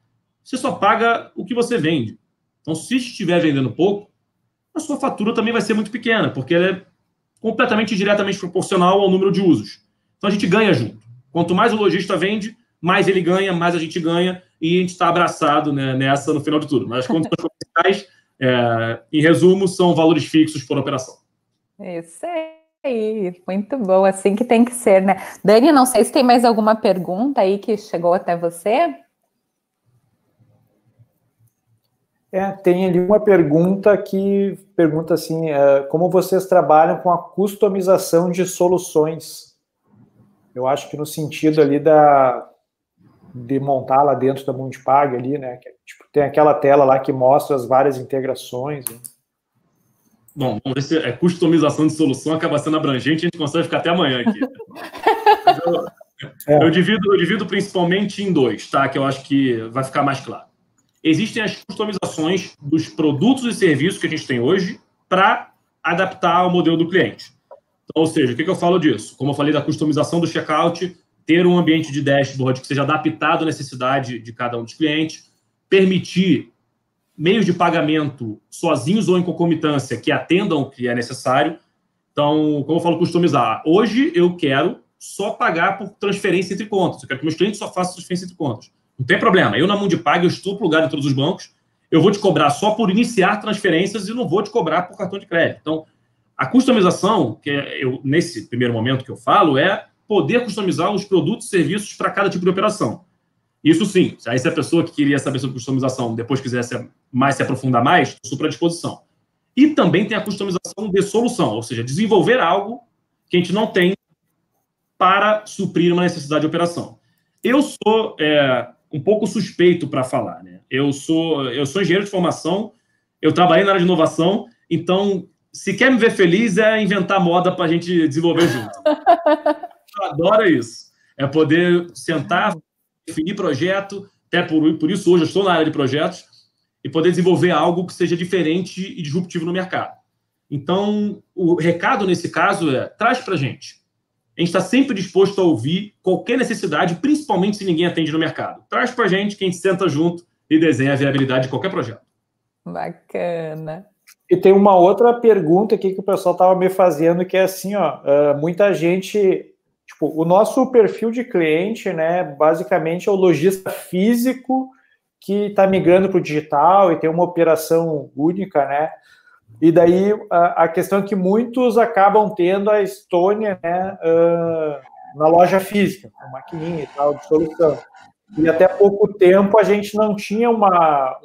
Speaker 3: você só paga o que você vende. Então, se estiver vendendo pouco, a sua fatura também vai ser muito pequena, porque ela é completamente diretamente proporcional ao número de usos. Então a gente ganha junto. Quanto mais o lojista vende, mais ele ganha, mais a gente ganha, e a gente está abraçado né, nessa no final de tudo. Mas as contas comerciais, é, em resumo, são valores fixos por operação.
Speaker 2: Isso aí, muito bom, assim que tem que ser, né? Dani, não sei se tem mais alguma pergunta aí que chegou até você.
Speaker 1: É, tem ali uma pergunta que pergunta assim: é, como vocês trabalham com a customização de soluções? Eu acho que no sentido ali da de montar lá dentro da Mundipag ali, né? Que, tipo, tem aquela tela lá que mostra as várias integrações. Né?
Speaker 3: Bom, vamos ver se é customização de solução acaba sendo abrangente, a gente consegue ficar até amanhã aqui. eu, é. eu, divido, eu divido principalmente em dois, tá? Que eu acho que vai ficar mais claro. Existem as customizações dos produtos e serviços que a gente tem hoje para adaptar ao modelo do cliente. Então, ou seja, o que, que eu falo disso? Como eu falei da customização do checkout, ter um ambiente de dashboard que seja adaptado à necessidade de cada um dos clientes, permitir meios de pagamento sozinhos ou em concomitância que atendam o que é necessário. Então, como eu falo, customizar. Hoje eu quero só pagar por transferência entre contas. Eu quero que meus clientes só façam transferência entre contas. Não tem problema. Eu, na Mundipag, eu estou plugado em todos os bancos. Eu vou te cobrar só por iniciar transferências e não vou te cobrar por cartão de crédito. Então, a customização, que é eu, nesse primeiro momento que eu falo, é poder customizar os produtos e serviços para cada tipo de operação. Isso sim, aí se a pessoa que queria saber sobre customização depois quisesse mais se aprofundar mais, estou à disposição. E também tem a customização de solução, ou seja, desenvolver algo que a gente não tem para suprir uma necessidade de operação. Eu sou é, um pouco suspeito para falar, né? Eu sou, eu sou engenheiro de formação, eu trabalhei na área de inovação, então se quer me ver feliz, é inventar moda para a gente desenvolver junto. eu adoro isso. É poder sentar, definir projeto, até por, por isso hoje eu estou na área de projetos, e poder desenvolver algo que seja diferente e disruptivo no mercado. Então, o recado nesse caso é: traz para a gente. A gente está sempre disposto a ouvir qualquer necessidade, principalmente se ninguém atende no mercado. Traz para a gente que a gente senta junto e desenha a viabilidade de qualquer projeto.
Speaker 2: Bacana.
Speaker 1: E tem uma outra pergunta aqui que o pessoal estava me fazendo, que é assim, ó, uh, muita gente, tipo, o nosso perfil de cliente, né, basicamente é o lojista físico que está migrando para o digital e tem uma operação única, né? E daí a, a, questão é que muitos acabam tendo a Estônia, né, uh, na loja física, com maquininha e tal, de solução. E até pouco tempo a gente não tinha uma,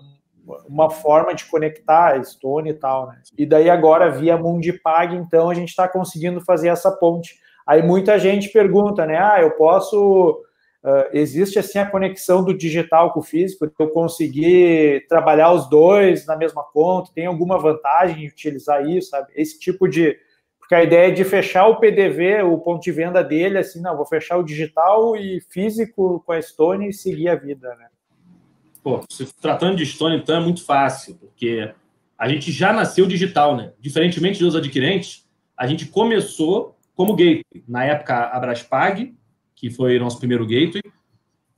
Speaker 1: uma forma de conectar a Stone e tal, né? E daí agora via Mundipag, então a gente está conseguindo fazer essa ponte. Aí muita gente pergunta, né? Ah, eu posso Uh, existe assim a conexão do digital com o físico, eu conseguir trabalhar os dois na mesma conta, tem alguma vantagem em utilizar isso, sabe? Esse tipo de. Porque a ideia é de fechar o PDV, o ponto de venda dele, assim, não, vou fechar o digital e físico com a Stone e seguir a vida, né?
Speaker 3: Pô, se tratando de Stone, então é muito fácil, porque a gente já nasceu digital, né? Diferentemente dos adquirentes, a gente começou como gateway. Na época, a Braspag, que foi nosso primeiro gateway,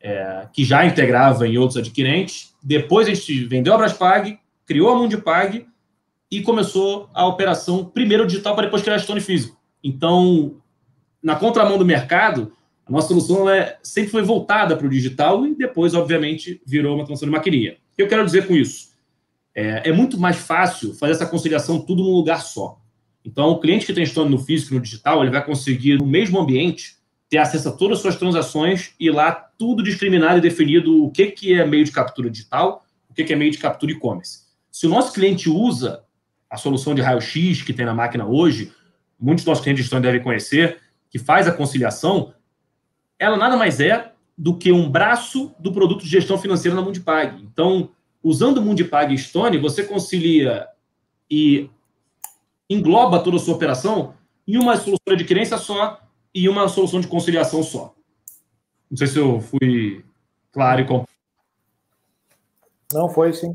Speaker 3: é, que já integrava em outros adquirentes. Depois a gente vendeu a Braspag, criou a Mundipag e começou a operação primeiro digital para depois criar a Stone físico. Então, na contramão do mercado, A nossa solução é, sempre foi voltada para o digital e depois, obviamente, virou uma transação de maquininha. O que eu quero dizer com isso? É, é, muito mais fácil fazer essa conciliação tudo num lugar só. Então, o cliente que tem estômago no físico e no digital, ele vai conseguir, no mesmo ambiente, ter acesso a todas as suas transações e lá tudo discriminado e definido o que, que é meio de captura digital, o que, que é meio de captura e-commerce. Se o nosso cliente usa a solução de raio-x que tem na máquina hoje, muitos dos nossos clientes estômago devem conhecer, que faz a conciliação, ela nada mais é do que um braço do produto de gestão financeira na Mundipag. Então, usando o Mundipag Stone, você concilia e engloba toda a sua operação em uma solução de adquirência só e uma solução de conciliação só. Não sei se eu fui claro e completo.
Speaker 1: Não, foi sim.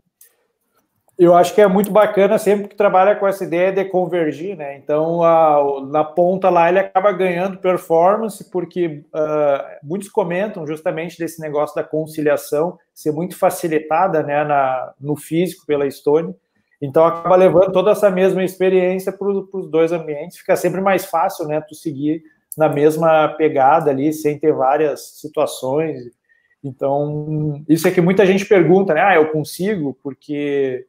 Speaker 1: Eu acho que é muito bacana sempre que trabalha com essa ideia de convergir, né? Então, a, na ponta lá, ele acaba ganhando performance, porque uh, muitos comentam justamente desse negócio da conciliação ser muito facilitada né, na, no físico pela Stone. Então, acaba levando toda essa mesma experiência para os dois ambientes. Fica sempre mais fácil, né? Tu seguir na mesma pegada ali, sem ter várias situações. Então, isso é que muita gente pergunta, né? Ah, eu consigo, porque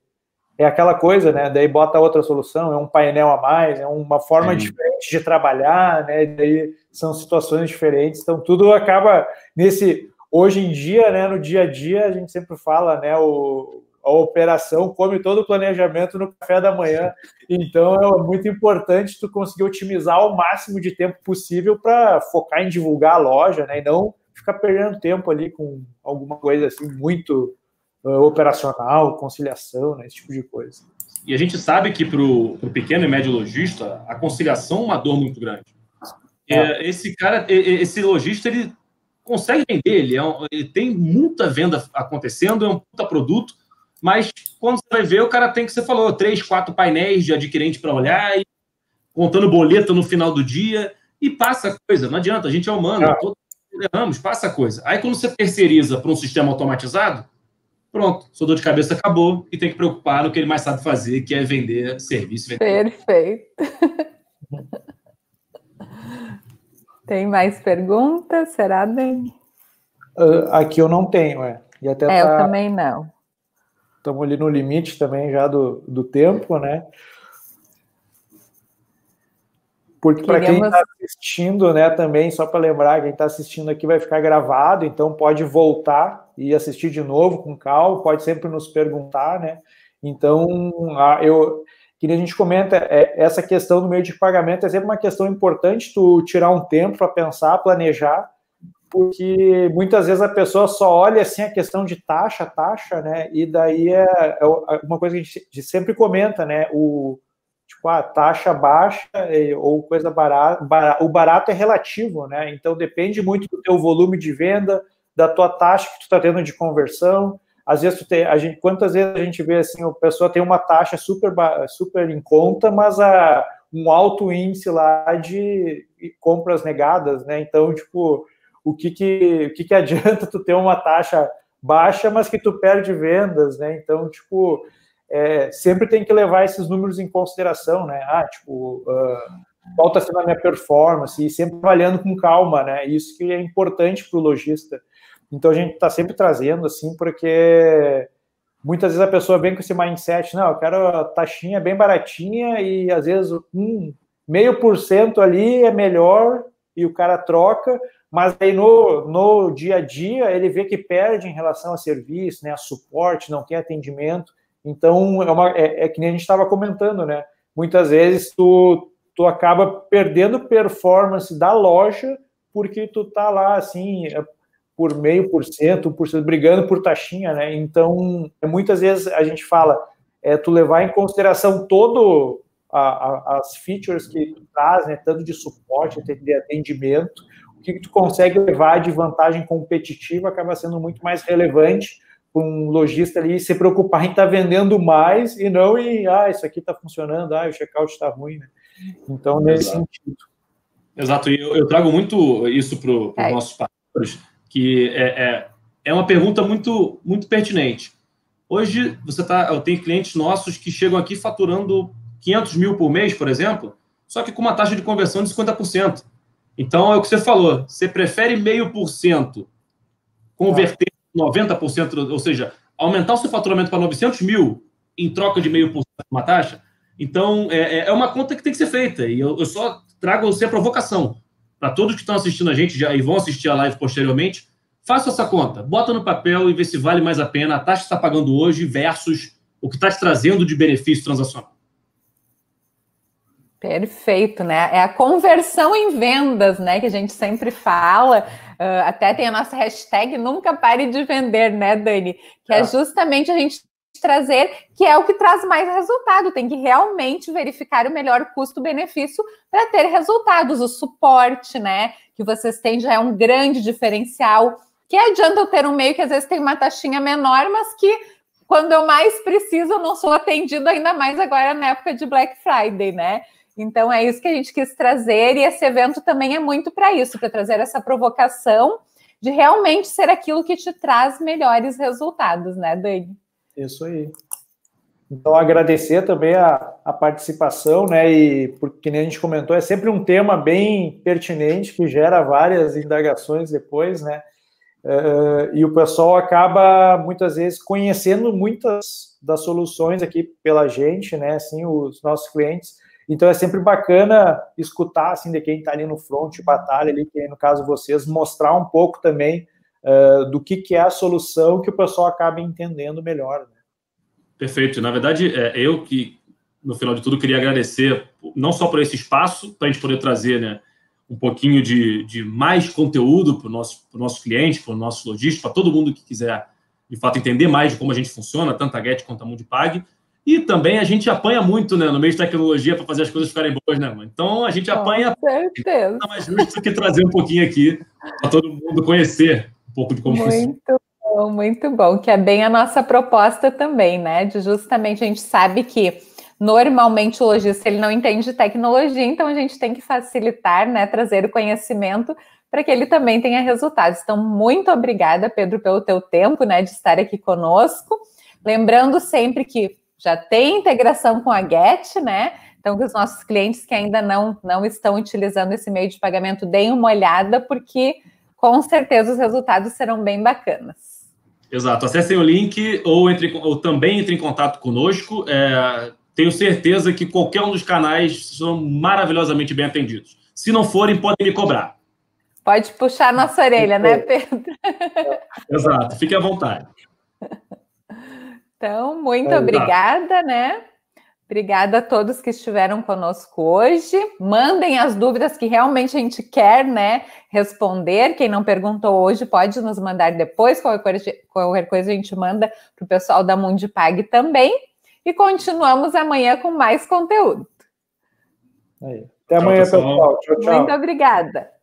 Speaker 1: é aquela coisa, né? Daí bota outra solução, é um painel a mais, é uma forma Sim. diferente de trabalhar, né? Daí são situações diferentes, então tudo acaba nesse. Hoje em dia, né? No dia a dia, a gente sempre fala, né? O, a operação come todo o planejamento no café da manhã, então é muito importante tu conseguir otimizar o máximo de tempo possível para focar em divulgar a loja, né? E não ficar perdendo tempo ali com alguma coisa assim muito uh, operacional, conciliação, né, esse tipo de coisa.
Speaker 3: E a gente sabe que para o pequeno e médio lojista, a conciliação é uma dor muito grande. É. Esse cara, esse lojista, ele consegue vender, ele, é um, ele, tem muita venda acontecendo, é um puta produto, mas quando você vai ver, o cara tem que, você falou, três, quatro painéis de adquirente para olhar, e contando boleto no final do dia, e passa coisa, não adianta, a gente é humano, é. todos erramos, passa coisa. Aí quando você terceiriza para um sistema automatizado, pronto, sua dor de cabeça acabou e tem que preocupar no que ele mais sabe fazer, que é vender serviço.
Speaker 2: Vender. Perfeito. tem mais perguntas? Será, Dani?
Speaker 1: Uh, aqui eu não tenho, é.
Speaker 2: E até é, tá... eu também não.
Speaker 1: Estamos ali no limite também já do, do tempo, né? Porque para quem está assistindo, né, também, só para lembrar, quem está assistindo aqui vai ficar gravado, então pode voltar e assistir de novo com calma, pode sempre nos perguntar, né? Então, eu que a gente comenta, é, essa questão do meio de pagamento é sempre uma questão importante tu tirar um tempo para pensar, planejar, porque muitas vezes a pessoa só olha assim a questão de taxa, taxa, né? E daí é, é uma coisa que a gente sempre comenta, né? O tipo, a taxa baixa ou coisa barata, o barato é relativo, né? Então depende muito do teu volume de venda, da tua taxa que tu está tendo de conversão. Às vezes tu tem, a gente, quantas vezes a gente vê assim, a pessoa tem uma taxa super super em conta, mas a um alto índice lá de compras negadas, né? Então, tipo, o que que, o que que adianta tu ter uma taxa baixa, mas que tu perde vendas, né? Então, tipo, é, sempre tem que levar esses números em consideração, né? Ah, tipo, uh, qual está sendo a minha performance, e sempre avaliando com calma, né? Isso que é importante para o lojista. Então a gente está sempre trazendo, assim, porque muitas vezes a pessoa vem com esse mindset, não, eu quero a taxinha bem baratinha e às vezes um meio por cento ali é melhor e o cara troca, mas aí no, no dia a dia ele vê que perde em relação a serviço, né, a suporte, não tem atendimento. Então, é, uma, é, é que nem a gente estava comentando, né? Muitas vezes tu, tu acaba perdendo performance da loja porque tu tá lá, assim, é, por meio por cento, por cento, brigando por taxinha, né? Então, muitas vezes a gente fala, é tu levar em consideração todo a, a, as features que tu traz, né? Tanto de suporte, de atendimento, o que tu consegue levar de vantagem competitiva acaba sendo muito mais relevante um lojista ali se preocupar em estar tá vendendo mais e não em, ah, isso aqui está funcionando, ah, o checkout está ruim, né? Então, nesse Exato. sentido.
Speaker 3: Exato, e eu, eu, trago muito isso para os é. nossos parceiros, que é, é, é, uma pergunta muito, muito pertinente. Hoje, você tá, eu tenho clientes nossos que chegam aqui faturando 500 mil por mês, por exemplo, só que com uma taxa de conversão de 50%. Então, é o que você falou. Você prefere meio por cento converter 90%, ou seja, aumentar o seu faturamento para 900 mil em troca de meio por cento de uma taxa? Então, é, é, é uma conta que tem que ser feita. E eu, eu só trago você a provocação. Para todos que estão assistindo a gente já, e vão assistir a live posteriormente, faça essa conta. Bota no papel e vê se vale mais a pena a taxa que está pagando hoje versus o que está te trazendo de benefício transacional.
Speaker 2: Perfeito, né? É a conversão em vendas, né? Que a gente sempre fala. Uh, até tem a nossa hashtag Nunca Pare de Vender, né, Dani? Que é, é justamente a gente trazer, que é o que traz mais resultado. Tem que realmente verificar o melhor custo-benefício para ter resultados. O suporte, né? Que vocês têm já é um grande diferencial. Que adianta eu ter um meio que às vezes tem uma taxinha menor, mas que quando eu mais preciso, eu não sou atendido ainda mais agora na época de Black Friday, né? Então é isso que a gente quis trazer e esse evento também é muito para isso, para trazer essa provocação de realmente ser aquilo que te traz melhores resultados, né, Dani?
Speaker 1: Isso aí. Então, agradecer também a, a participação, né? E porque nem a gente comentou, é sempre um tema bem pertinente que gera várias indagações depois, né? Uh, e o pessoal acaba muitas vezes conhecendo muitas das soluções aqui pela gente, né? Assim, os nossos clientes então é sempre bacana escutar assim de quem está ali no front, batalha ali, que no caso vocês, mostrar um pouco também uh, do que, que é a solução que o pessoal acaba entendendo melhor. Né?
Speaker 3: Perfeito. Na verdade, é eu que, no final de tudo, queria agradecer não só por esse espaço, para a gente poder trazer né, um pouquinho de, de mais conteúdo para o nosso, nosso cliente, para o nosso lojista, para todo mundo que quiser, de fato, entender mais de como a gente funciona, tanto a Get quanto a Mundipag. E também a gente apanha muito, né, no meio de tecnologia para fazer as coisas ficarem boas, né, mano? Então a gente apanha. Com certeza. Nada mais justo que trazer um pouquinho aqui para todo mundo conhecer um pouco de como
Speaker 2: muito funciona. Muito bom, muito bom. Que é bem a nossa proposta também, né? De justamente a gente sabe que normalmente o lojista ele não entende tecnologia, então a gente tem que facilitar, né, trazer o conhecimento para que ele também tenha resultados. Então, muito obrigada, Pedro, pelo teu tempo, né, de estar aqui conosco. Lembrando sempre que já tem integração com a Get, né? Então, que os nossos clientes que ainda não, não estão utilizando esse meio de pagamento deem uma olhada, porque com certeza os resultados serão bem bacanas.
Speaker 3: Exato. Acessem o link ou, entre, ou também entre em contato conosco. É, tenho certeza que qualquer um dos canais são maravilhosamente bem atendidos. Se não forem, podem me cobrar.
Speaker 2: Pode puxar nossa orelha, né, Pedro?
Speaker 3: Exato. Fique à vontade.
Speaker 2: Então, muito é, obrigada, tá. né? Obrigada a todos que estiveram conosco hoje. Mandem as dúvidas que realmente a gente quer, né, responder. Quem não perguntou hoje pode nos mandar depois. Qualquer coisa, qualquer coisa a gente manda para o pessoal da Mundipag também. E continuamos amanhã com mais conteúdo.
Speaker 1: Aí. Até amanhã, tchau, pessoal. Tchau,
Speaker 2: tchau. Muito obrigada.